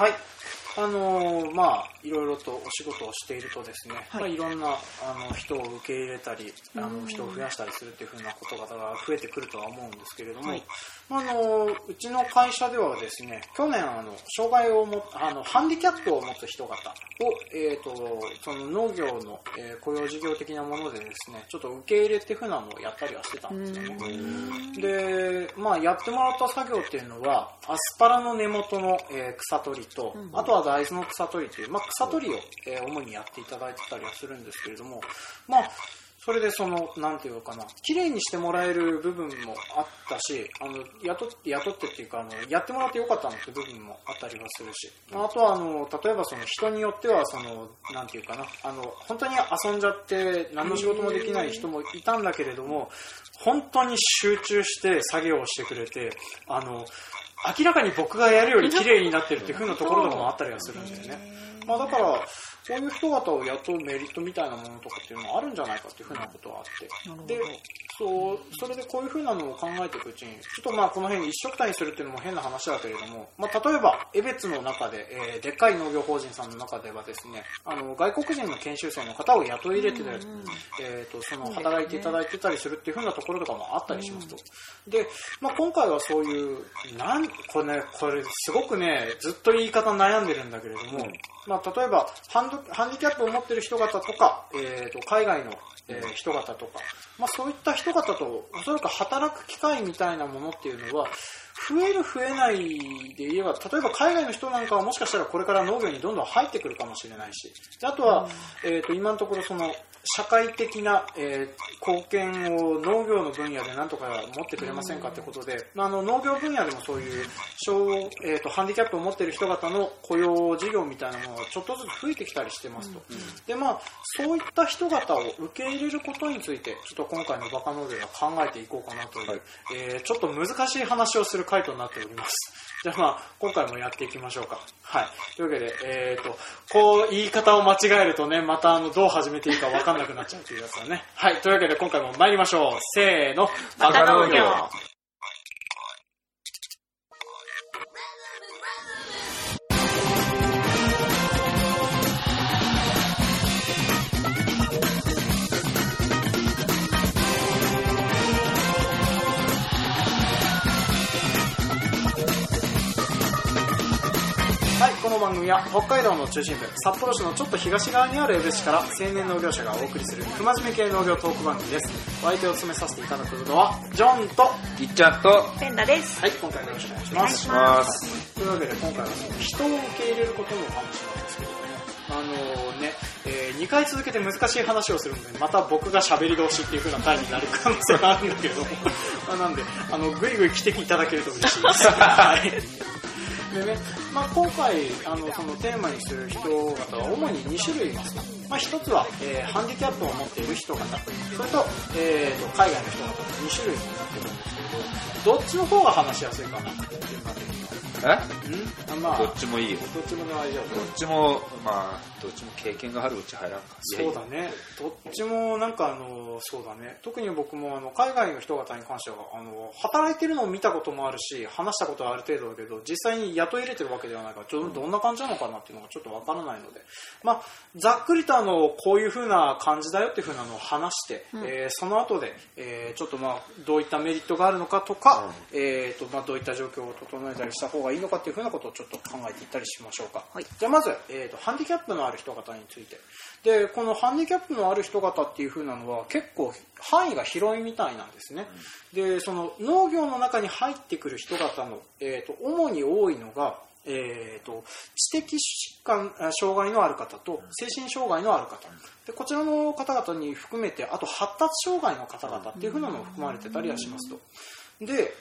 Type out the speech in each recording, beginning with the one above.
はい。あのーまあいろいろとお仕事をしているとですね、はい。まあ、いろんなあの人を受け入れたりあの人を増やしたりするっていうふうなことが増えてくるとは思うんですけれども、はい。まああのーうちの会社ではですね去年あの障害をもあのハンディキャップを持つ人方を、えー、とその農業の、えー雇用事業的なものでですねちょっと受け入れっていうふうなのをやったりはしてたんですよね。で、まあ、やってもらった作業っていうのはアスパラの根元の、えー草取りと、うんあとは大豆の草取りという、まあ、草取りを、えー主にやっていただいてたりはするんですけれども、まあ、それでその、なんていうのかな、綺麗にしてもらえる部分もあったし、あの、雇って、雇ってっていうか、あの、やってもらってよかったなって部分もあったりはするし、あとは、あの、例えばその人によっては、その、なんていうかな、あの、本当に遊んじゃって何の仕事もできない人もいたんだけれども、本当に集中して作業をしてくれて、あの、明らかに僕がやるより綺麗になってるっていう風なところとかもあったりはするんですよね。まあ、だから、こういう人方を雇うメリットみたいなものとかっていうのもあるんじゃないかっていうふうなことはあって、で、そう、それでこういうふうなのを考えていくうちに、ちょっとまあこの辺一色単にするっていうのも変な話だけれども、まあ例えば、江別の中で、えーでっかい農業法人さんの中ではですね、あの、外国人の研修生の方を雇い入れてたり、えっ、と、その、働いていただいてたりするっていうふうなところとかもあったりしますと。で、まあ今回はそういう、なん、これね、これすごくね、ずっと言い方悩んでるんだけれども、まあ例えば、ハンド、ハンディキャップを持ってる人方とか、えっ、と、海外の、えー人方とか、まあそういった人方と、おそらく働く機会みたいなものっていうのは、増える増えないで言えば、例えば海外の人なんかはもしかしたらこれから農業にどんどん入ってくるかもしれないし、であとは、えっ、と、今のところその、社会的な、えー貢献を農業の分野でなんとか持ってくれませんかってことで、まあ、あの農業分野でもそういう小、えー、とハンディキャップを持っている人方の雇用事業みたいなものがちょっとずつ増えてきたりしてますと、でまあ、そういった人方を受け入れることについてちょっと今回のバカ農業では考えていこうかなという、はい。えーちょっと難しい話をする回となっております。じゃあまあ今回もやっていきましょうか。はい。というわけで、えー、とこう言い方を間違えるとねまたあのどう始めていいか分かんなくなっちゃうというやつだね。はい。というわけで今回も参りましょう。せーの。バカ農業番組は北海道の中心部、札幌市のちょっと東側にある江別市から青年農業者がお送りする不真面目系農業トーク番組です。お相手を務めさせていただくのは、ジョンと、はいっちゃんと、ペンダです。い、今回もよろしくお願いします。ます。というわけで今回はその人を受け入れることのお話なんですけれども、あのね、え2回続けて難しい話をするので、また僕が喋り通しっていう風な回になる可能性があるんだけれども、まあなんで、あの、ぐいぐい来ていただけると嬉しいです。はい。でね、まあ、今回あのそのテーマにする人方は主に2種類います、まあ、1つは、えーハンディキャップを持っている人方それと,、えーと海外の人方の2種類になってるんですけどどっちの方が話しやすいかなっていう感じえ？うん？あまあどっちもいいよ。どっちも大丈夫。どっちも、まあ、どっちも経験があるうち入らんか。そうだね。どっちもなんかあのそうだね。特に僕もあの海外の人方に関してはあの働いてるのを見たこともあるし話したことはある程度だけど実際に雇い入れてるわけではないからちょっとどんな感じなのかなっていうのがちょっとわからないので、まあ、ざっくりとあのこういう風な感じだよっていう風なのを話して、えーその後で、えーちょっとまあどういったメリットがあるのかとか、えーとまあ、どういった状況を整えたりした方がいいのかっていう風なことをちょっと考えていったりしましょうか、はい。じゃあまず、えーとハンディキャップのある人方について。でこのハンディキャップのある人方っていう風なのは結構範囲が広いみたいなんですね、でその農業の中に入ってくる人方の、えー、と主に多いのがえー、と知的疾患あ障害のある方と精神障害のある方。でこちらの方々に含めてあと発達障害の方々っていうふうなのも含まれてたりはしますと。で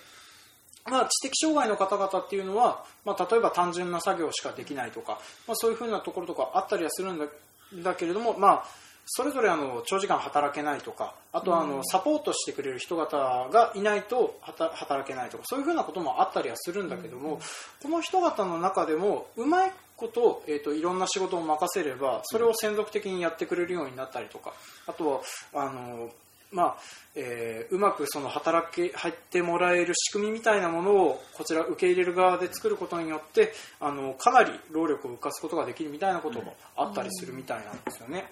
まあ、知的障害の方々っていうのは、まあ、例えば単純な作業しかできないとか、まあ、そういうふうなところとかあったりはするんだだけれども、まあ、それぞれあの長時間働けないとかあとはあのサポートしてくれる人方がいないと働働けないとかそういうふうなこともあったりはするんだけども、この人方の中でもうまいこと,、えー、といろんな仕事を任せればそれを専属的にやってくれるようになったりとかあとはあのまあえーうまくその働き入ってもらえる仕組みみたいなものをこちら受け入れる側で作ることによってあのかなり労力を浮かすことができるみたいなこともあったりするみたいなんですよね。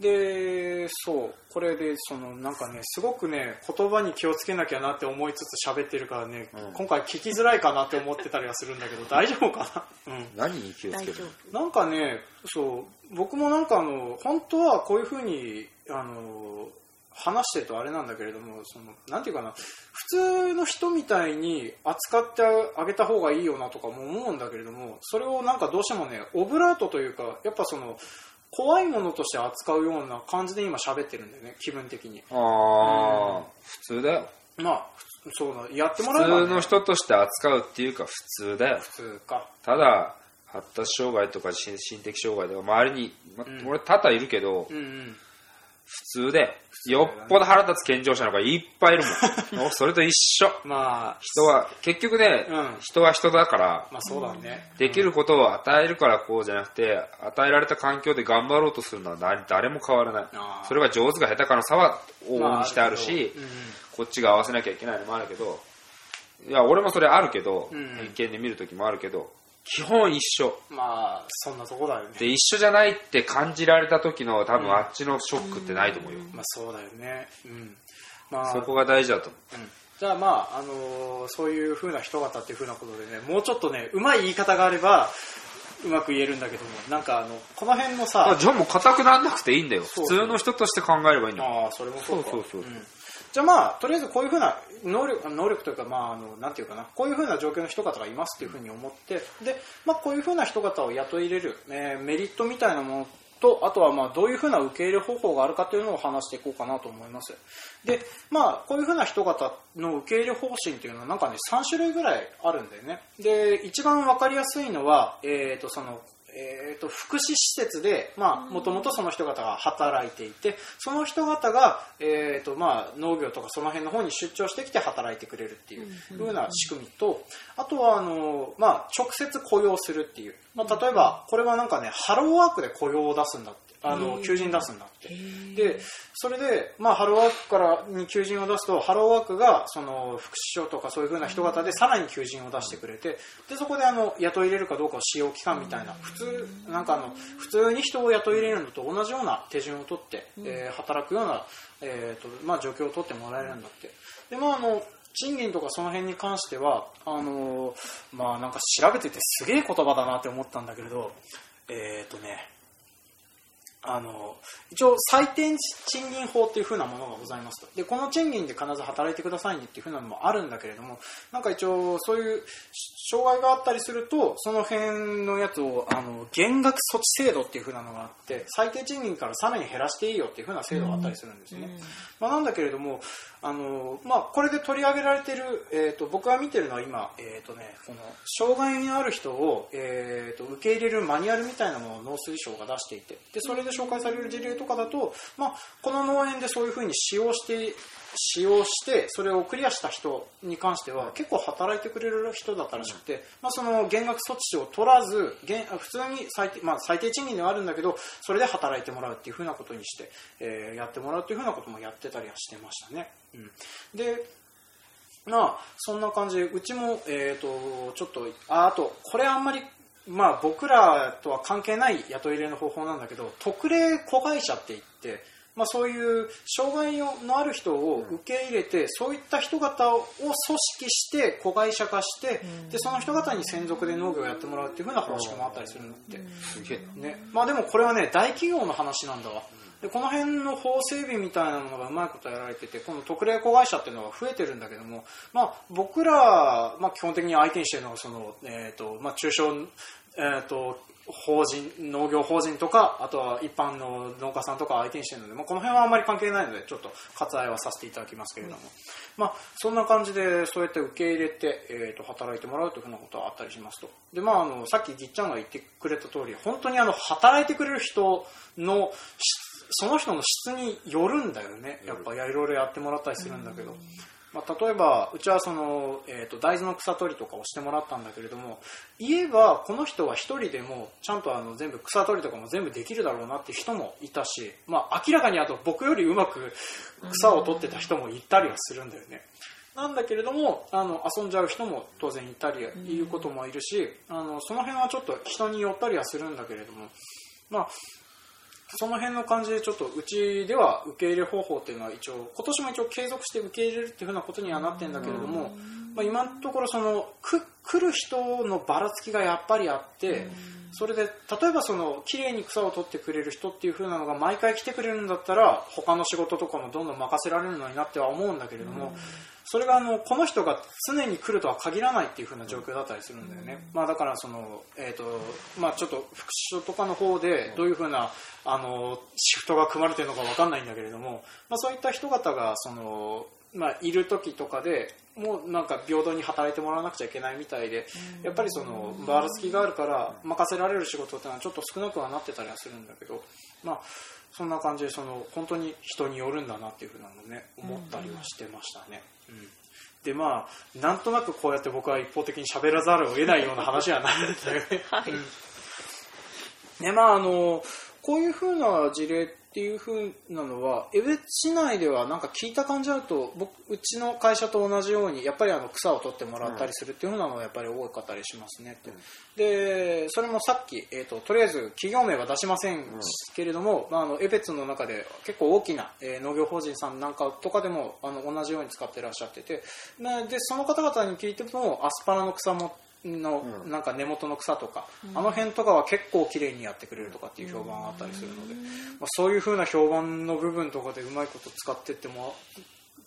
でそうこれでそのなんかねすごくね言葉に気をつけなきゃなって思いつつ喋ってるからね、うん。今回聞きづらいかなって思ってたりはするんだけど大丈夫かな、うん、何に気をつける？夫なんかね、そう、僕もなんかあの、本当はこういうふうに、あの、話してるとあれなんだけれども、その、なんていうかな、普通の人みたいに扱ってあげた方がいいよなとかも思うんだけれども、それをなんかどうしてもね、オブラートというか、やっぱその、怖いものとして扱うような感じで今喋ってるんだよね、気分的に。ああ、普通だよまあ、ふそうだ、やっても普らえば、ね、通の人として扱うっていうか普通だよ普通か。ただ発達障害とか心心的障害とか周りに、まうん俺多々いるけどうんうん。普通でよっぽど腹立つ健常者の方がいっぱいいるもん。俺それと一緒。まあ、人は結局ね、うん。人は人だからまあそうだね。できることを与えるからこうじゃなくて与えられた環境で頑張ろうとするのは誰誰も変わらない。それが上手か下手かの差は往々にしてあるし、まあうんうん。こっちが合わせなきゃいけないのもあるけどいや俺もそれあるけど、うん。偏見で見る時もあるけど基本一緒。まあそんなとこだよね。で一緒じゃないって感じられた時の多分あっちのショックってないと思うよ、まあそうだよね。うん。まあそこが大事だと思う。ん。じゃあまあ、あのーそういう風な人方っていう風なことでねもうちょっとねうまい言い方があればうまく言えるんだけどもなんかあのこの辺のうさあじゃあもう硬くなんなくていいんだよ。普通の人として考えればいいんだよ。ああそれもそうか。そうそうそう。うんじゃあまあとりあえずこういう風な能力能力というかまああのなんていうかなこういう風な状況の人方がいますっていう風に思ってでまあこういう風な人方を雇い入れる、えーメリットみたいなものとあとはまあどういう風な受け入れ方法があるかというのを話していこうかなと思います。でまあこういう風な人方の受け入れ方針っていうのはなんかね3種類ぐらいあるんだよね。で一番わかりやすいのはえっ、とそのえー、と福祉施設でもともとその人方が働いていてその人方が、えーとまあ、農業とかその辺の方に出張してきて働いてくれるっていう風な仕組みとあとはあの、まあ、直接雇用するっていう、まあ、例えばこれはなんかねハローワークで雇用を出すんだってあの求人出すんだって。でそれで、まあ、ハローワークからに求人を出すとハローワークがその福祉所とかそういう風な人方でさらに求人を出してくれてでそこであの雇い入れるかどうかを使用期間みたいな普通なんかあの普通に人を雇い入れるのと同じような手順を取って、えー働くような、えーとまあ、状況を取ってもらえるんだって。で、まあ、あの賃金とかその辺に関してはあのまあなんか調べててすげえ言葉だなって思ったんだけれどえっ、とねあの一応最低賃金法っていう風なものがございますと。でこの賃金で必ず働いてくださいねっていう風なのもあるんだけれどもなんか一応そういう障害があったりするとその辺のやつをあの減額措置制度っていう風なのがあって最低賃金からさらに減らしていいよっていう風な制度があったりするんですよね、まあ、なんだけれどもあの、まあ、これで取り上げられている、えー、と僕が見てるのは今、えーとね、この障害のある人を、えー、と受け入れるマニュアルみたいなものを農水省が出していてでそれで紹介される事例とかだと、まあ、この農園でそういうふうに使用して使用してそれをクリアした人に関しては結構働いてくれる人だったらしくて、まあ、その減額措置を取らず普通に最低,、まあ、最低賃金ではあるんだけどそれで働いてもらうっていうふうなことにして、えーやってもらうっていうふうなこともやってたりはしてましたね。うん、でまあそんな感じでうちも、えー、とちょっとああとこれあんまりまあ、僕らとは関係ない雇い入れの方法なんだけど特例子会社って言って、まあ、そういう障害のある人を受け入れて、そういった人方を組織して子会社化して、でその人方に専属で農業をやってもらうっていう風な方式もあったりするのって、すげえ。ね。まあ、でもこれはね大企業の話なんだわでこの辺の法整備みたいなものがうまいことやられててこの特例子会社っていうのが増えてるんだけども、まあ、僕ら、まあ、基本的に相手にしてるのはその、えーとまあ、中小、えー、と法人農業法人とかあとは一般の農家さんとか相手にしてるので、まあ、この辺はあんまり関係ないのでちょっと割愛はさせていただきますけれども、まあ、そんな感じでそうやって受け入れて、えー、と働いてもらうというふうなことはあったりしますと。で、まあ、あのさっきぎっちゃんが言ってくれた通り本当にあの働いてくれる人の質その人の質によるんだよねやっぱいろいろやってもらったりするんだけど。まあ、例えばうちはその、えー、と大豆の草取りとかをしてもらったんだけれども言えばこの人は一人でもちゃんとあの全部草取りとかも全部できるだろうなって人もいたし、まあ、明らかにあと僕よりうまく草を取ってた人もいたりはするんだよね。なんだけれどもあの遊んじゃう人も当然いたりいうこともいるしあのその辺はちょっと人によったりはするんだけれどもまあその辺の感じでちょっとうちでは受け入れ方法っていうのは一応今年も一応継続して受け入れるっていうふうなことにはなってるんだけれども、まあ、今のところそのく来る人のばらつきがやっぱりあってそれで例えばその綺麗に草を取ってくれる人っていう風なのが毎回来てくれるんだったら他の仕事とかもどんどん任せられるのになっては思うんだけれども、それがあのこの人が常に来るとは限らないっていう風な状況だったりするんだよね、まあ、だからその、えーとまあ、ちょっと副所とかの方でどういう風なあのシフトが組まれてるのか分かんないんだけれども、まあ、そういった人方がその、まあ、いる時とかでもうなんか平等に働いてもらわなくちゃいけないみたいでやっぱりそのばらつきがあるから任せられる仕事っていうのはちょっと少なくはなってたりはするんだけど、まあ、そんな感じでその本当に人によるんだなっていうふうなのね思ったりはしてましたね。うんでまあなんとなくこうやって僕は一方的に喋らざるを得ないような話はないんだよね。はいねまああのこういうふうな事例っていうふうなのは江別市内ではなんか聞いた感じだと僕うちの会社と同じようにやっぱりあの草を取ってもらったりするっていうふうなのはやっぱり多かったりしますねと、でそれもさっき、えー、ととりあえず企業名は出しませんけれども、まあ、あの江別の中で結構大きな、えー農業法人さんなんかとかでもあの同じように使ってらっしゃってて。まあでその方々に聞いてもアスパラの草ものうん。なんか根元の草とか、あの辺とかは結構綺麗にやってくれるとかっていう評判があったりするので、まあ、そういう風な評判の部分とかでうまいこと使ってっても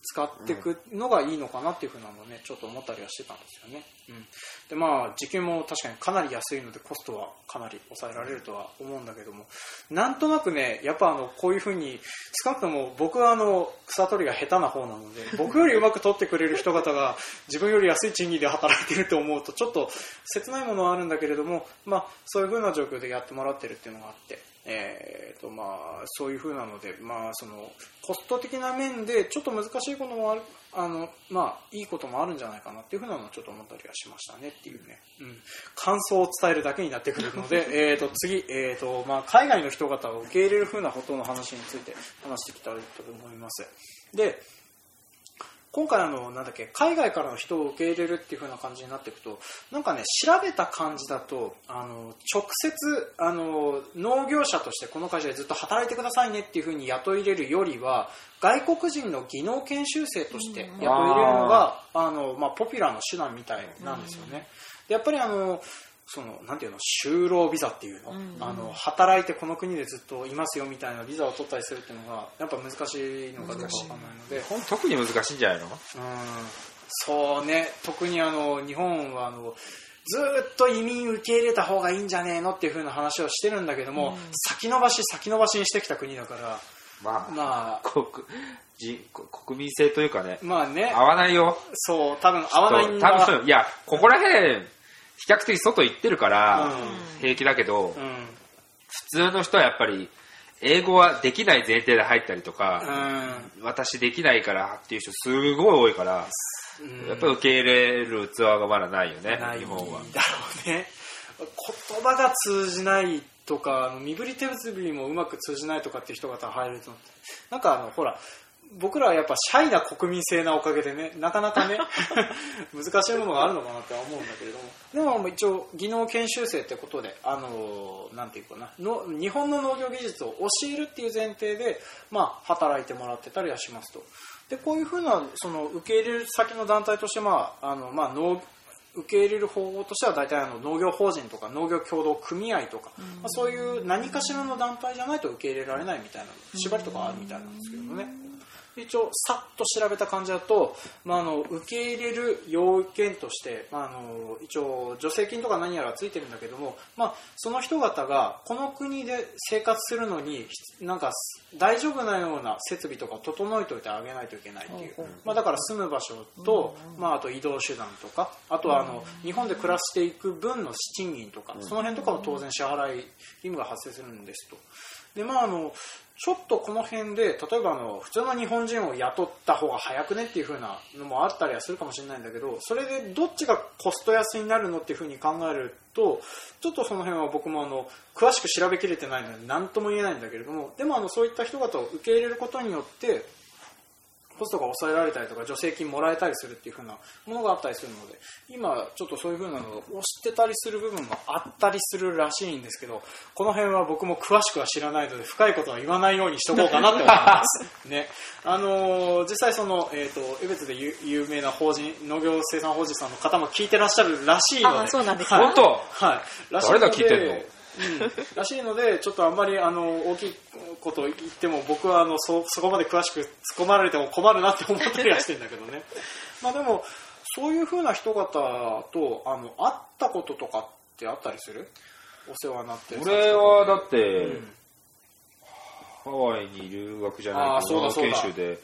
使っていくのがいいのかなっていう風なのをねちょっと思ったりはしてたんですよね、うん、でまあ時給も確かにかなり安いのでコストはかなり抑えられるとは思うんだけどもなんとなくねやっぱあのこういう風に少なくとも僕はあの草取りが下手な方なので 僕よりうまく取ってくれる人方が自分より安い賃金で働いてると思うとちょっと切ないものはあるんだけれども、まあ、そういう風な状況でやってもらってるっていうのがあって。えーとまあ、そういう風なので、まあ、そのコスト的な面でちょっと難しいこともあるあの、まあ、いいこともあるんじゃないかなっていう風なのをちょっと思ったりはしましたねっていうね、うん、感想を伝えるだけになってくるので えーと次、えーとまあ、海外の人方を受け入れる風なことの話について話していきたいと思います。で今回あのなんだっけ海外からの人を受け入れるっていう風な感じになっていくとなんかね調べた感じだとあの直接あの農業者としてこの会社でずっと働いてくださいねっていう風に雇い入れるよりは外国人の技能研修生として雇い入れるのがあの、まあ、ポピュラーの手段みたいなんですよね。でやっぱりあのそのなんていうの就労ビザっていうの,、うん。あの働いてこの国でずっといますよみたいなビザを取ったりするっていうのがやっぱ難しいのかどうかわかんないので、特に難しいんじゃないの？うんそうね特にあの日本はあのずーっと移民受け入れた方がいいんじゃねえのっていう風な話をしてるんだけども、先延ばし先延ばしにしてきた国だからまあ、まあ国人国民性というかね。まあね。合わないよ。そう多分合わないんだ。多分いやここら辺比較的外行ってるからうん。平気だけど、うん。普通の人はやっぱり英語はできない前提で入ったりとか、う私できないからっていう人すごい多いから、ん。やっぱり受け入れる器がまだないよね、ない。日本は。だろうね。言葉が通じないとか身振り手振りもうまく通じないとかっていう人が入るとなんかあのほら僕らはやっぱシャイな国民性なおかげでねなかなかね 難しいものがあるのかなって思うんだけれども。でも一応技能研修生ってことであのなんていうかなの日本の農業技術を教えるっていう前提で、まあ、働いてもらってたりはしますと。でこういうふうなその受け入れる先の団体として、まああのまあ、農受け入れる方法としては大体あの農業法人とか農業協同組合とか、まあ、そういう何かしらの団体じゃないと受け入れられないみたいな縛りとかあるみたいなんですけどもね一応さっと調べた感じだと、まあ、あの受け入れる要件として、まあ、あの一応助成金とか何やらついてるんだけども、まあ、その人方がこの国で生活するのになんか大丈夫なような設備とか整えておいてあげないといけないっていう、まあ、だから住む場所と、まあ、あと移動手段とかあとはあの日本で暮らしていく分の賃金とかその辺とかも当然支払い義務が発生するんですと。でまああのちょっとこの辺で例えばあの普通の日本人を雇った方が早くねっていう風なのもあったりはするかもしれないんだけどそれでどっちがコスト安になるのっていう風に考えるとちょっとその辺は僕もあの詳しく調べきれてないので何とも言えないんだけれどもでもあのそういった人々を受け入れることによってコストが抑えられたりとか助成金もらえたりするっていう風なものがあったりするので今ちょっとそういう風なのを知ってたりする部分があったりするらしいんですけどこの辺は僕も詳しくは知らないので深いことは言わないようにしとこうかなって思います。ね。あのー実際その、えー、と江別で有有名な法人農業生産法人さんの方も聞いてらっしゃるらしいので。あそうなんですか？はい。本当はい、らしいので誰が聞いてんの？うん、らしいのでちょっとあんまりあの大きいこと言っても僕はあのそそこまで詳しく突っ込まれても困るなって思ったりはしてるんだけどね。まあでもそういうふうな人方とあの会ったこととかってあったりする？お世話になってる俺はだって、うんハワイに留学じゃないけど研修でうん。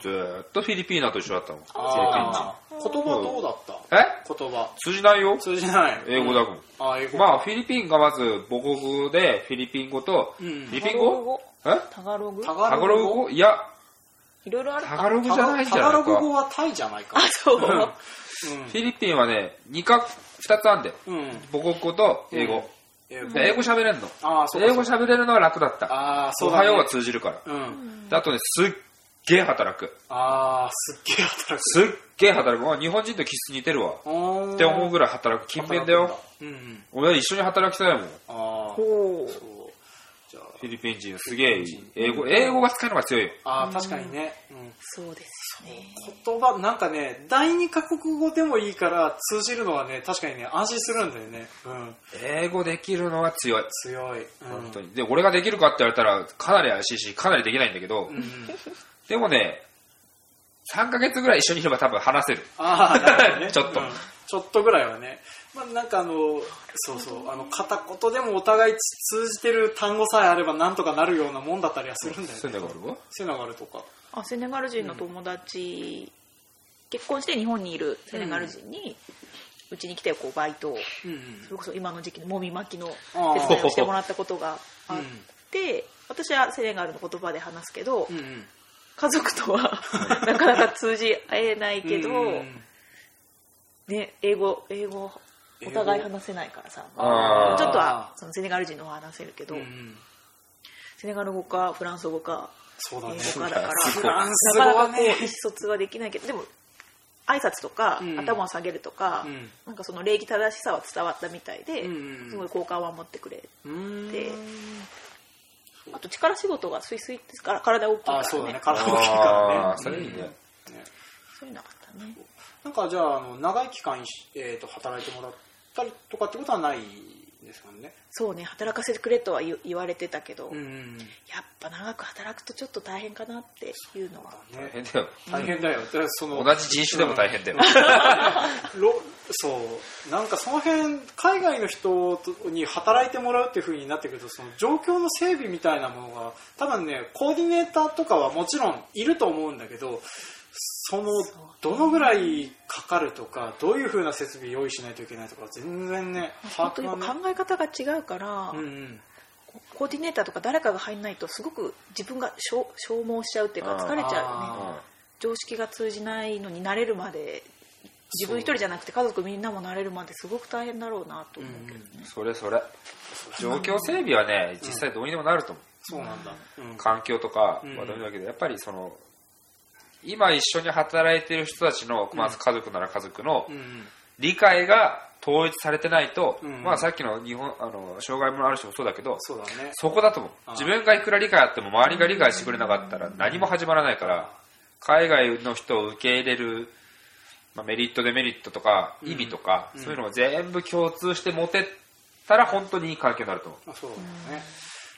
ずーっとフィリピーナと一緒だったもんあー。言葉どうだった？え言葉通じないよ。通じない。英語だもん、あ英語。まあフィリピンがまず母国語でフィリピン語と、うん。フィリピン語？え？タガログ？タタガログ？語いや。いろいろあるか。タガログじゃないんじゃタガログ語はタイじゃないか。あそう。うん。フィリピンはね2か2つあんだよ。母国語と英語、英語で英語喋れんの。あーそうか英語喋れるのは楽だった。ああそうだ、ね、おはようが通じるから。うん。であとねすっげえ働く。ああすっげえ働く。すっげえ働く。まあ日本人と気質似てるわ。って思うぐらい働く。勤勉だよ。うんうん。俺一緒に働きたいもん。フああほうそうじゃィリピン人すげえ英語英語が使うのが強い。よああー確かにね、うん、そうですよね言葉なんかね第二カ国語でもいいから通じるのはね確かにね安心するんだよね。うん。英語できるのは強い。強い、うん、本当に。で俺ができるかって言われたらかなり怪しいしかなりできないんだけど、うんうん。でもね3ヶ月ぐらい一緒にいれば多分話せる。ああね。ちょっと。うん。ちょっとぐらいはねまあなんかあのそうそうあの片言でもお互い通じてる単語さえあればなんとかなるようなもんだったりはするんだよね。セネガルは？セネガルとか。あセネガル人の友達、結婚して日本にいるセネガル人にうち、に来てこうバイトをうんうん。それこそ今の時期のもみ巻きの手伝いをしてもらったことがあって、私はセネガルの言葉で話すけど、家族とは なかなか通じ合えないけど、うんうん。ね、英語英語お互い話せないからさ。ちょっとはそのセネガル人の方は話せるけど、うんうん。セネガル語かフランス語かそうだね。英語かだからフランスな語はね。かなかこう意思疎通はできないけどでも挨拶とか、うん。頭を下げるとか、うん。なんかその礼儀正しさは伝わったみたいで、うんうんすごい好感は持ってくれうーん。であと力仕事がスイスイってから体大きいからね。あそうだね。体大きいからね。それいいね。うんねそういうのなかったね。なんかじゃああの長い期間、えー、と働いてもらったりとかってことはないですもんね。そうね働かせてくれとは言言われてたけど、うんやっぱ長く働くとちょっと大変かなっていうのは。大ね。変だよ。大変だよ、でその同じ人種でも大変だよ。ろそう。なんかその辺海外の人に働いてもらうっていう風になってくるとその状況の整備みたいなものが多分ねコーディネーターとかはもちろんいると思うんだけどそのどのぐらいかかるとかどういう風な設備用意しないといけないとか全然ね本当に考え方が違うから、うんうん。コーディネーターとか誰かが入んないとすごく自分が消消耗しちゃうっていうか疲れちゃうよね。あ常識が通じないのに慣れるまで自分一人じゃなくて家族みんなも慣れるまですごく大変だろうなと思うけどね、それそれ。状況整備はね実際どうにでもなると思う。そうなんだ、うん。環境とかうん。はどうにだけどやっぱりその今一緒に働いてる人たちのまず家族なら家族のうんうん。理解が統一されてないと、うん。まあさっきの日本あの障害のある人もそうだけどそうだね。そこだと思う。自分がいくら理解あっても周りが理解してくれなかったら何も始まらないから海外の人を受け入れる、まあ、メリットデメリットとかうん。意味とか、うん。そういうのを全部共通して持てたら本当にいい関係になると思う。あそうだね、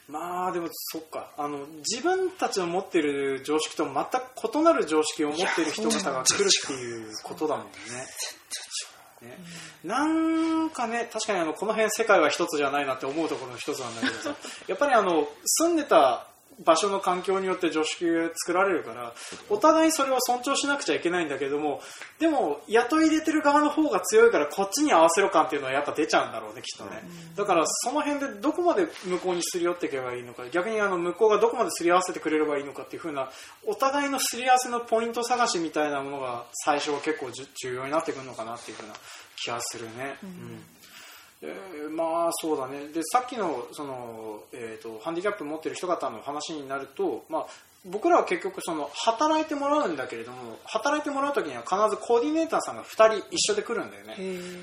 まあでもそっか。あの自分たちの持ってる常識と全く異なる常識を持ってる人方が来るっていうことだもんね。ね。なんかね確かにあのこの辺世界は一つじゃないなって思うところの一つなんだけどさ。やっぱりあの住んでた場所の環境によって常識が作られるからお互いそれを尊重しなくちゃいけないんだけどもでも雇い入れてる側の方が強いからこっちに合わせろ感っていうのはやっぱ出ちゃうんだろうねきっとね。だからその辺でどこまで向こうにすり寄っていけばいいのか逆にあの向こうがどこまですり合わせてくれればいいのかっていう風なお互いのすり合わせのポイント探しみたいなものが最初は結構重要になってくるのかなっていう風な気がするね。うんえーまあそうだね。でさっきのその、えー、とハンディキャップ持ってる人方の話になると、まあ、僕らは結局その働いてもらうんだけれども働いてもらう時には必ずコーディネーターさんが2人一緒で来るんだよね。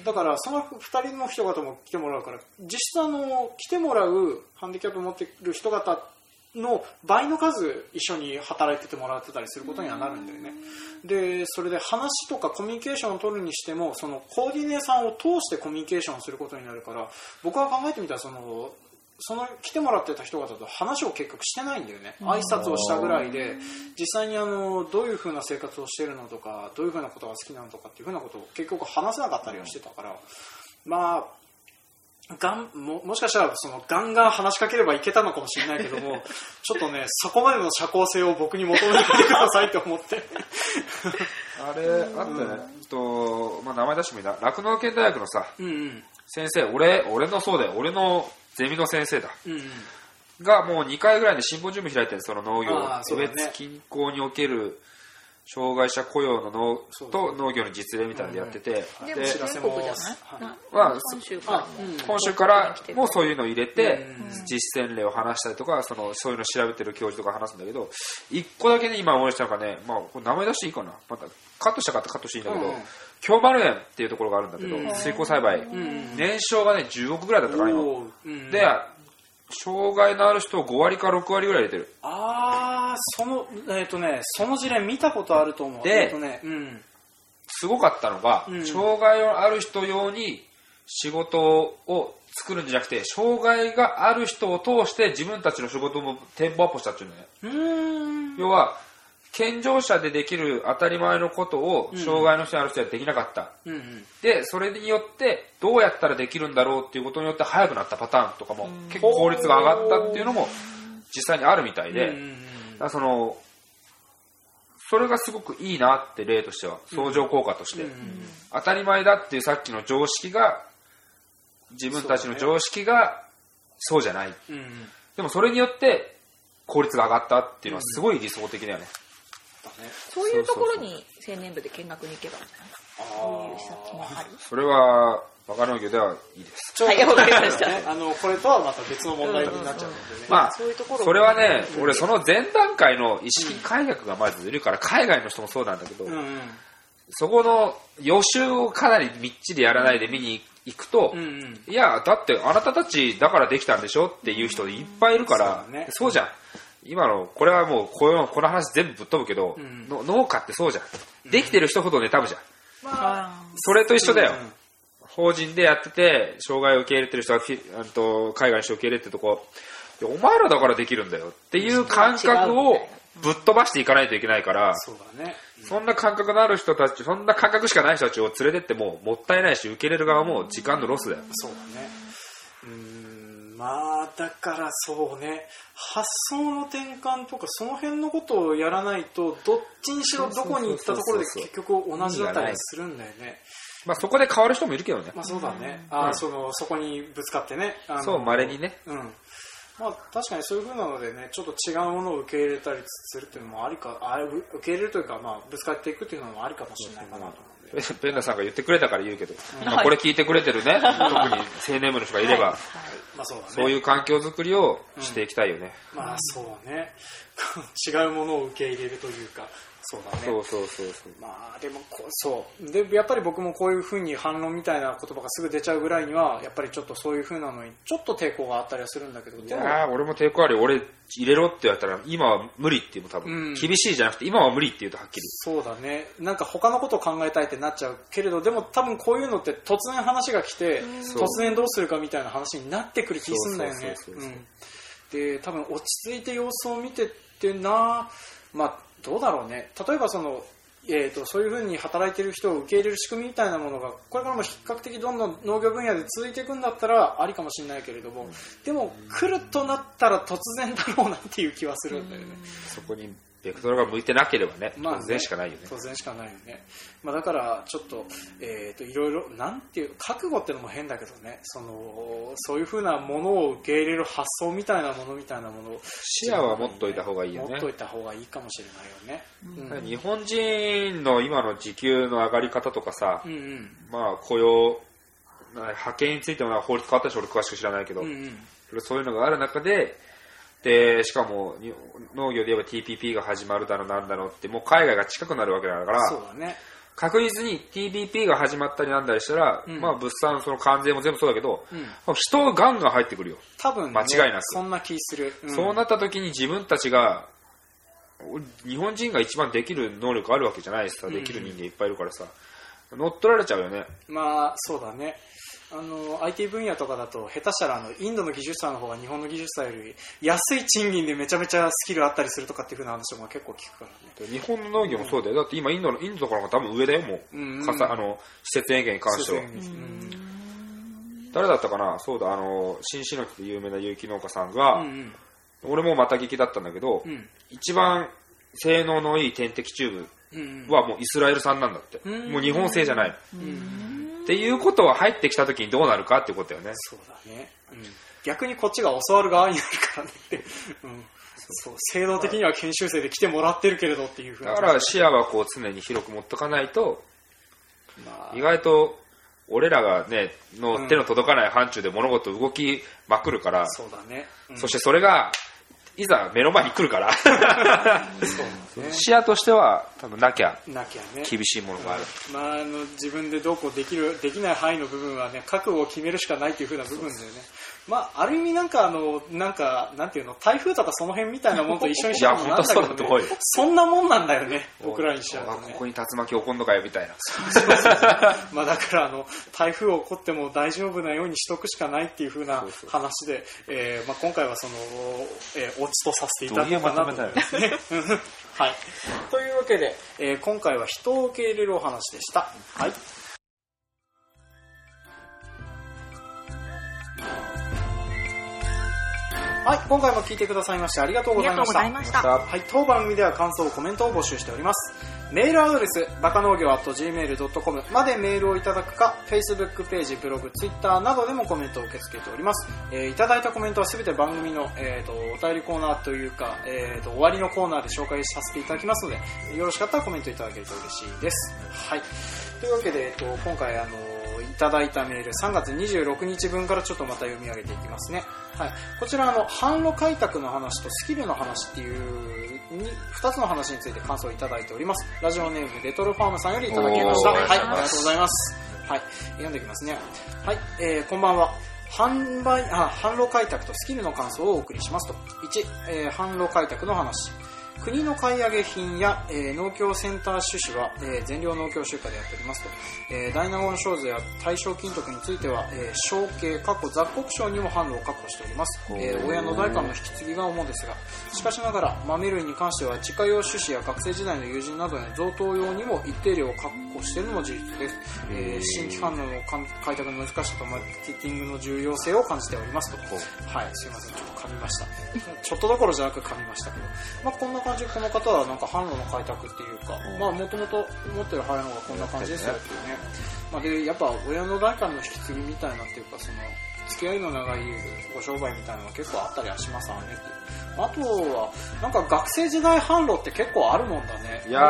だからその2人の人方も来てもらうから実質あの来てもらうハンディキャップ持ってる人方の倍の数一緒に働いててもらってたりすることにはなるんだよね。でそれで話とかコミュニケーションを取るにしてもそのコーディネーさんを通してコミュニケーションをすることになるから僕は考えてみたらそのその来てもらってた人方と話を結局してないんだよね。挨拶をしたぐらいで実際にあのどういう風な生活をしてるのとかどういう風なことが好きなのとかっていう風なことを結局話せなかったりはしてたからまあがんももしかしたらそのガンガン話しかければいけたのかもしれないけども ちょっとねそこまでの社交性を僕に求めてくださいって思って あれ、あったよね。えっと、まあ、名前出してもいいな。酪農研大学のさ、うんうん先生、俺、俺のそうだよ。俺のゼミの先生だ。うんうんが、もう2回ぐらいでシンポジウム開いてるその農業ね江別近郊における障害者雇用の農と農業の実例みたいなのでやってて、でもで全国じゃない？はい。なまあ今週から。からもそういうのを入れてうん。実践例を話したりとかそのそういうのを調べてる教授とか話すんだけど一個だけね今思い出したのがね、まあ、これ名前出していいかな？またカットしたかったらカットしていいんだけど、うん。京丸園っていうところがあるんだけど、うん。水耕栽培、ん。年商がね10億ぐらいだったかな今。で障害のある人を5割か6割ぐらい入れてる。ああそのえっ、とねその事例見たことあると思う。でえっとねうん。すごかったのが、うん。障害のある人用に仕事を作るんじゃなくて障害がある人を通して自分たちの仕事もテンポアップしたっていうのね。うーん。要は健常者でできる当たり前のことをうん。障害の人にある人はできなかった、うんうん。でそれによってどうやったらできるんだろうっていうことによって早くなったパターンとかも結構効率が上がったっていうのも実際にあるみたいで、うそのそれがすごくいいなって例としては相乗効果として、うん当たり前だっていうさっきの常識が自分たちの常識がそうじゃない。でもそれによって効率が上がったっていうのはすごい理想的だよねそういうところに青年部で見学に行けばいいんじゃないそういう施策もありそれはバカ農業ではいいです。ちょっとはいわかりました。ね あのこれとはまた別の問題になっちゃうのでね、まあそういうところそれはね俺その前段階の意識改革がまずいるから海外の人もそうなんだけど、うんうん。そこの予習をかなりみっちりやらないで見に行くと、うんうん。いや、だってあなたたちだからできたんでしょっていう人いっぱいいるから、そうだね。そうじゃん。今の、これはもうこの、この話全部ぶっ飛ぶけど、うん。の農家ってそうじゃん。できてる人ほど妬むじゃん。あそれと一緒だよ。うん法人でやってて、障害を受け入れてる人があと海外の人を受け入れてるとこ、お前らだからできるんだよっていう感覚をぶっ飛ばしていかないといけないから、そうだね。そんな感覚のある人たち、そんな感覚しかない人たちを連れてってももったいないし、受け入れる側も時間のロスだよ。そうだね。うーんまあだからそうね。発想の転換とかその辺のことをやらないとどっちにしろどこに行ったところで結局同じだったりするんだよね。まあそこで変わる人もいるけどね。まあそうだね、あうそのそこにぶつかってね。あのそう、稀にね。うん。まあ、確かにそういう風なのでねちょっと違うものを受け入れたりするっていうのもありかあ受け入れるというか、まあ、ぶつかっていくっていうのもありかもしれないかなと思う ペンダさんが言ってくれたから言うけど、まあこれ聞いてくれてるね、特に青年部の人がいれば、まあそうだね。そういう環境づくりをしていきたいよね。まあそうね。違うものを受け入れるというかそうだね。そうそうそうそう。まあでもこそう。でやっぱり僕もこういうふうに反論みたいな言葉がすぐ出ちゃうぐらいにはやっぱりちょっとそういうふうなのにちょっと抵抗があったりはするんだけど。いでもやー俺も抵抗ある。よ。俺入れろって言われたら、今は無理って言うも多分、うん。厳しいじゃなくて、今は無理って言うとはっきり。そうだね。なんか他のことを考えたいってなっちゃうけれどでも多分こういうのって突然話が来てそう突然どうするかみたいな話になってくる気すんだよね。で多分落ち着いて様子を見てってなまあどうだろうね。例えばそのえー、とそういうふうに働いてる人を受け入れる仕組みみたいなものがこれからも比較的どんどん農業分野で続いていくんだったらありかもしれないけれども、でも来るとなったら突然だろうなっていう気はするんだよね。そこにベクトルが向いてなければね、まあね。当然しかないよね。当然しかないよね、まあ、だからちょっと,、えー、といろいろなんていう覚悟ってのも変だけどね。そのそういうふうなものを受け入れる発想みたいなものみたいなものを視野は持っといた方がいいよね。持っといた方がいいかもしれないよね、うん。日本人の今の時給の上がり方とかさ、うんうん。まあ雇用、な派遣についても法律変わったし俺詳しく知らないけど、うんうん。そういうのがある中で、で、しかもに農業で言えば TPP が始まるだのなんだのって、もう海外が近くなるわけだから、そうだね。確実に TPP が始まったりなんだりしたら、うん。まあ物産、その関税も全部そうだけど、うん。人がガンガン入ってくるよ。多分、ね、間違いなく。そんな気する、ん。そうなった時に自分たちが、日本人が一番できる能力あるわけじゃないしさ、うん。できる人間いっぱいいるからさ、乗っ取られちゃうよね。まあそうだねあの IT 分野とかだと下手したらあのインドの技術者の方が日本の技術者より安い賃金でめちゃめちゃスキルあったりするとかっていう風な話も結構聞くからね日本の農業もそうだよ。だって今インドの、インドとかの方が多分上だよ、もう。うんうんあの、施設園芸に関しては。うん誰だったかな？そうだ、あの、新篠木で有名な有機農家さんが、うん俺もまた聞きだったんだけど、うん一番性能のいい点滴チューうんブはもうイスラエル産なんだって。うん。もう日本製じゃない。うん。っていうことは入ってきた時にどうなるかっていうことだよね。そうだね、うん、逆にこっちが教わる側になるからねって、う。ん、そう性能的には研修生で来てもらってるけれどっていうふうな。だから視野はこう常に広く持っとかないと、まあ。意外と俺らがね、うんの手の届かない範疇で物事動きまくるから、そうだね、うん。そしてそれが、いざ目の前に来るから、そうだね。視野としては多分なきゃなきゃね。厳しいものがある。まあ、あの自分でどうこうできるできない範囲の部分はね覚悟を決めるしかないというふうな部分だよねまあある意味なんかあのなんかなんていうの台風とかその辺みたいなものと一緒にしちゃうのもなんだけどねそんなもんなんだよね僕らにしちゃうとあねここに竜巻起こんのかよみたいな。まあだからあの台風起こっても大丈夫なようにしとくしかないっていう風なそうそう話で、えーまあ、今回はその、えーオチとさせていただこうかなと思いますね。はい。というわけで、えー今回は人を受け入れるお話でした。はい。はい、今回も聞いてくださいましてありがとうごございました。した。はい、当番組では感想、コメントを募集しております。メールアドレス、バカ農業 .gmail.com までメールをいただくか、Facebook ページ、ブログ、Twitter などでもコメントを受け付けております。えーいただいたコメントはすべて番組の、えー、とお便りコーナーというか、えー、と終わりのコーナーで紹介させていただきますので、よろしかったらコメントいただけると嬉しいです。はい。というわけで、えっと、今回、あの、いただいたメール、3月26日分からちょっとまた読み上げていきますね。はい。こちら、あの、販路開拓の話とスキルの話っていう、に、2つの話について感想をいただいております。ラジオネーム、レトロファームさんよりいただきました。はい、ありがとうございます。はい。読んでいきますね。はい、えー、こんばんは。販売、あ、販路開拓とスキルの感想をお送りしますと。1、えー販路開拓の話。国の買い上げ品や、えー農協センター種子は、えー全量農協集荷でやっておりますと、えー、大納言商税や対象金徳については、えー、承継、過去雑穀賞にも販路を確保しております。えー親の代間の引き継ぎが主ですが、しかしながら豆類に関しては自家用種子や学生時代の友人などへの贈答用にも一定量を確保しているのも事実です。えー新規販路の開拓の難しさとマーケティングの重要性を感じておりますと。はい、すいません、ちょっと噛みました。ちょっとどころじゃなく噛みましたけど。まあこんな感じでこの方はなんか販路の開拓っていうか、もともと持ってる販路がこんな感じですよっていうね。まあで、やっぱ親の代からの引き継ぎみたいなっていうか、その、付き合いの長いご商売みたいなのが結構あったりはしますわねっていう。あとは、なんか学生時代販路って結構あるもんだね。いや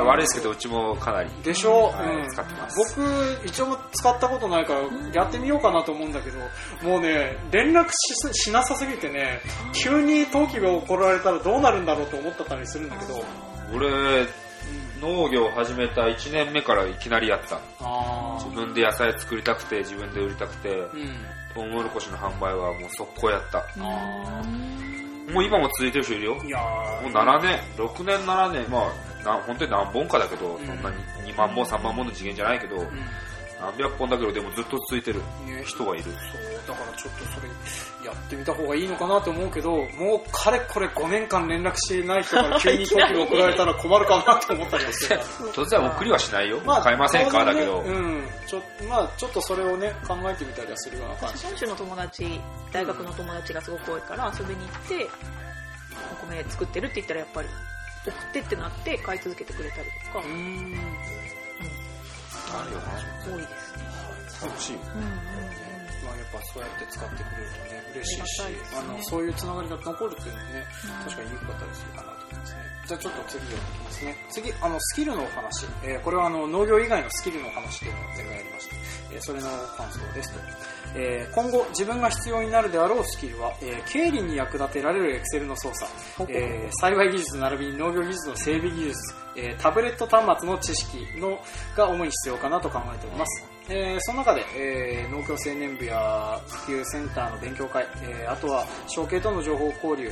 ー、悪いですけど、うちもかなり。でしょ、はいうん。使ってます。僕一応も使ったことないからやってみようかなと思うんだけどもうね連絡ししなさすぎてね急に登記が起こられたらどうなるんだろうと思ってたりするんだけど、俺、農業を始めた1年目からいきなりやった。あ自分で野菜作りたくて、自分で売りたくて、うん。トウモロコシの販売はもう速攻やった。あもう今も続いてる人いるよ。もいやー。う7年、6年、7年、まあ、な本当に何本かだけど、うん。そんなに2万本、3万本の次元じゃないけど、うん何百本だけどでもずっと続いてるね。人がいる。そう。だからちょっとそれやってみた方がいいのかなと思うけどもうかれこれ5年間連絡してない人から急に特技送られたら困るかなと思ったりはしてた突然送りはしないよ、買いませんか？ねだけど、うん。ちょまあちょっとそれをね考えてみたりはするような感じ本州の友達大学の友達がすごく多いから遊びに行ってお米作ってるって言ったらやっぱり送ってってなって買い続けてくれたりとか、うーんあるよ多いですね、楽しい。うんうんまあ、やっぱそうやって使ってくれるとね嬉しいしあのそういうつながりが残るっていうのもね確かに良かったりするかなと思いますね。じゃあちょっと次読んでいきますね。次あのスキルのお話、えーこれはあの農業以外のスキルのお話っていうのを前回やりまして、えーそれの感想ですと、えー今後自分が必要になるであろうスキルは、えー経理に役立てられるエクセルの操作、えー栽培技術並びに農業技術の整備技術、えータブレット端末の知識のが主に必要かなと考えております。えーその中で、えー農協青年部や普及センターの勉強会、えーあとは承継との情報交流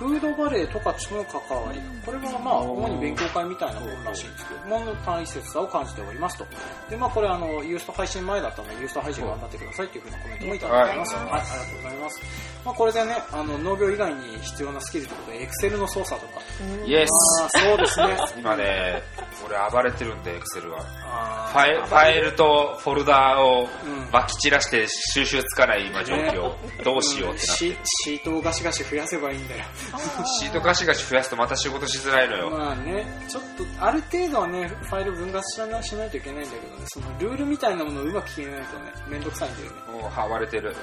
フードバレーとかとの関わりこれはまあ主に勉強会みたいなものらしいんですけどもの大切さを感じております。とでまあこれあのユースト配信前だったのでユースト配信頑張ってくださいっていうふうなコメントもいただいております、ははい。い、ありがとうございます、まあ、これでねあの農業以外に必要なスキルってことでエクセルの操作とか。イエス。そうですね。今ね俺暴れてるんでエクセルは。あファイルとフォルダーをうん。撒き散らして収集つかない今状況。どうしようってなってシシートをガシガシ増やせばいいんだよ シートガシガシ増やすとまた仕事しづらいのよ。まあね、ちょっと、ある程度はね、ファイル分割しなしないといけないんだけどね、そのルールみたいなものをうまく決めないとね、めんどくさいんだよね。もう暴れてる。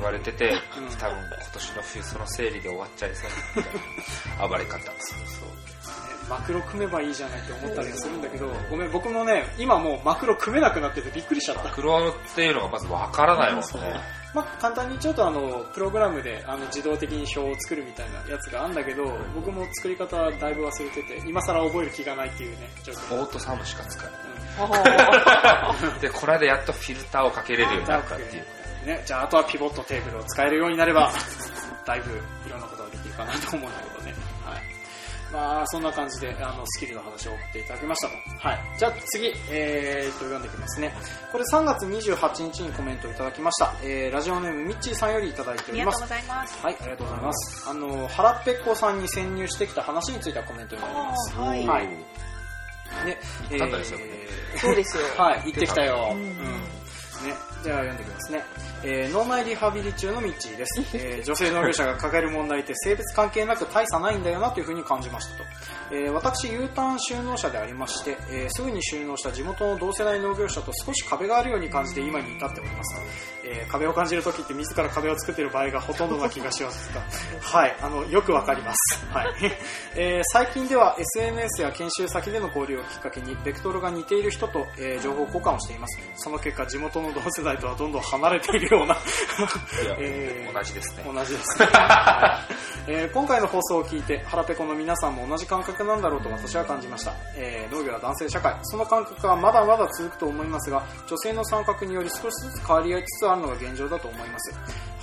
暴れててうん。多分今年の冬その整理で終わっちゃいそうな 暴れ方。そう。ねマクロ組めばいいじゃないって思ったりはするんだけど、ごめん、僕もね、今もうマクロ組めなくなっててびっくりしちゃった。黒っていうのがまずわからないもんね。そうまあ、簡単にちょっとあの、プログラムであの自動的に表を作るみたいなやつがあるんだけど、僕も作り方だいぶ忘れてて、今更覚える気がないっていうね、状況。オートサムしか使えうん。な いでこれでやっとフィルターをかけれるようになったっていう。ね、じゃああとはピボットテーブルを使えるようになればだいぶいろんなことができるかなと思うんだけどまあそんな感じであのスキルの話を送っていただきましたと。はい。じゃあ次えー、っと読んでいきますね。これ3月28日にコメントをいただきました、えー、ラジオネームミッチーさんよりいただいております。ありがとうございます。はい、ありがとうございます。あの、腹っぺっこさんに潜入してきた話についてはコメントになります。はい。はい。ね、行ったんですよえーそうですよ。はい、行ってきたよ。うん。うん。ね、じゃあ読んでいきますね。えー脳内リハビリ中のミッチーです、えー女性農業者が抱える問題って性別関係なく大差ないんだよなというふうに感じましたと、えー私 U ターン収納者でありまして、えーすぐに収納した地元の同世代農業者と少し壁があるように感じて今に至っております、えー壁を感じる時って自ら壁を作っている場合がほとんどな気がしますがはいあのよくわかります、はい。えー最近では SNS や研修先での交流をきっかけにベクトルが似ている人と、えー情報交換をしています。その結果地元の同世代とはどんどん離れているような。えー同じですね。同じですね、はい。えー今回の放送を聞いて腹ペコの皆さんも同じ感覚なんだろうと私は感じました、えー農業は男性社会。その感覚はまだまだ続くと思いますが女性の参画により少しずつ変わり合いつつあるのが現状だと思います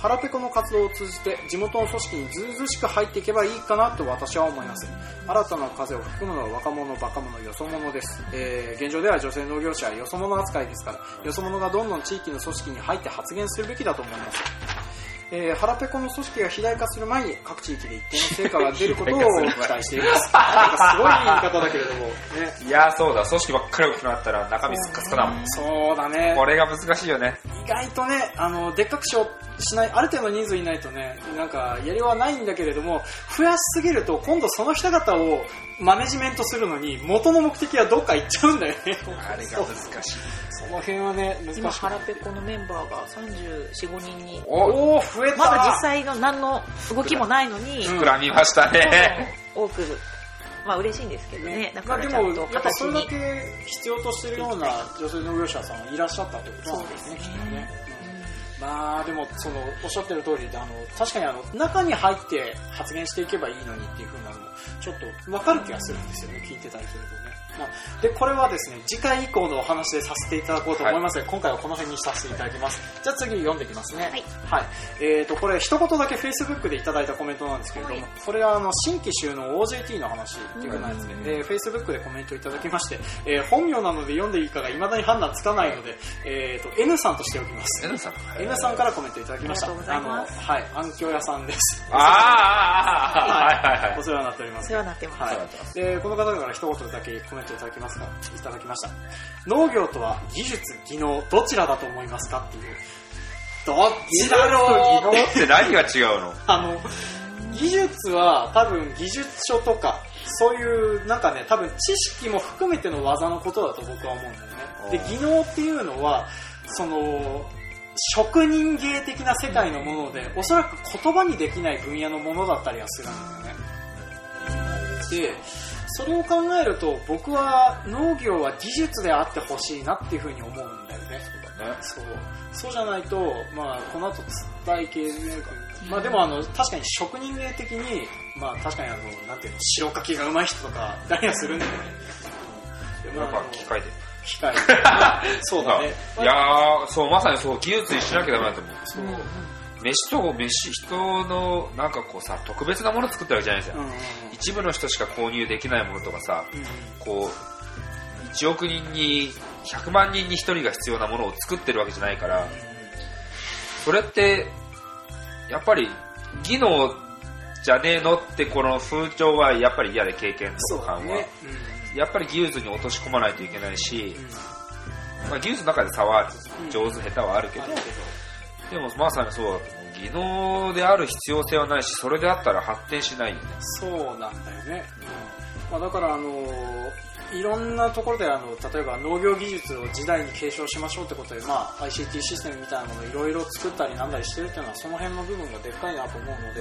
腹ペコの活動を通じて地元の組織にずうずしく入っていけばいいかなと私は思います。新たな風を吹くのは若者バカ者よそ者です、えー現状では女性農業者はよそ者扱いですからよそ者がどんどん地域の組織に入って発言するべきだと思います。えー、腹ペコの組織が肥大化する前に各地域で一定の成果が出ることを 期待しています。なんかすごい言い方だけれども、ね。いやそうだ組織ばっかり大きくなったら中身スカスカだもんそうだね。これが難しいよね意外とね、あの、でっかくしようしない、ある程度の人数いないとね、なんか、やりようはないんだけれども、増やしすぎると、今度その人方をマネジメントするのに、元の目的はどっか行っちゃうんだよね。あれが難しい。その辺はね、難しい。今腹ペコのメンバーが345人におおー、増えた。まだ実際の何の動きもないのに、うん膨らみましたね。多くまあ嬉しいんですけどね。だまあでも、からちゃんとやっぱそれだ形に。け必要としてるような女性農業者さんいらっしゃったってことなんですね、きっとね。まあでも、その、おっしゃってる通りで、あの、確かにあの、中に入って発言していけばいいのにっていうふうなのも、ちょっと分かる気がするんですよね、聞いてたりすると。でこれはですね次回以降のお話でさせていただこうと思いますので、今回はこの辺にさせていただきます。じゃあ次読んでいきますね。はい、えー、とこれ一言だけ Facebook でいただいたコメントなんですけれども、はい。これはあの新規収納 OJT の話っていうやつで、えー Facebook でコメントいただきまして、えー本名なので読んでいいかが未だに判断つかないので、えー、と N さんとしておきます。N さん。N さんからコメントいただきました。ありがとうございます。あのはい暗渠屋さんです。あー。あはい。はい。はいお世話になっております。お世話になってます、はい。でこの方から一言だけコメントいただきますがいただきました。農業とは技術技能どちらだと思いますかっていう。どっちだろう技能って何が違うの？あの技術は多分技術書とかそういうなんかね多分知識も含めての技のことだと僕は思うんだよね。で技能っていうのはその職人芸的な世界のものでおそらく言葉にできない分野のものだったりはするんだよね。でそれを考えると僕は農業は技術であってほしいなっていうふうに思うんだよね。そうそう。じゃないと、まあ、この後伝え系まあでもあの確かに職人芸的に、まあ確かにあの、なんていうの、白書きが上手い人とか、いたりはするんだよね。で やっぱ機械で。機械。まあ そうだ。ね。いやーそうまさにそう技術にしなきゃダメだと思う。そう。飯と飯人のなんかこうさ特別なもの作ってるわけじゃないんですよ、うんうんうん。一部の人しか購入できないものとかさうんこう1億人に100万人に1人が必要なものを作ってるわけじゃないからそれってやっぱり技能じゃねえのってこの風潮はやっぱり嫌で経験と感は、だね。やっぱり技術に落とし込まないといけないしうん、うん。まあ、技術の中で差はある。うん。上手下手はあるけど。あるけどでもまさにそうだと思う技能である必要性はないしそれであったら発展しないよねそうなんだよね。うんまあ、だから、あのいろんなところであの例えば農業技術を時代に継承しましょうってことで、まあ、ICT システムみたいなものをいろいろ作ったりなんだりしてるっていうのはその辺の部分がでっかいなと思うので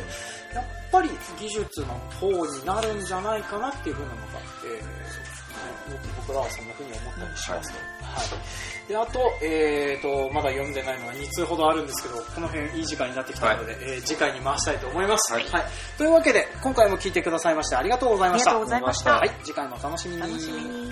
やっぱり技術の方になるんじゃないかなっていうふうなのが、えーね僕とトラはそんな風に思ったりしますと。はい。で、あと、え、ー、と、まだ読んでないのが2通ほどあるんですけど、この辺いい時間になってきたので、はい、えー、次回に回したいと思います。はい。はい、というわけで、今回も聞いてくださいましてありがとうございました。ありがとうございました。いしたはい。次回もお楽しみに。楽しみに。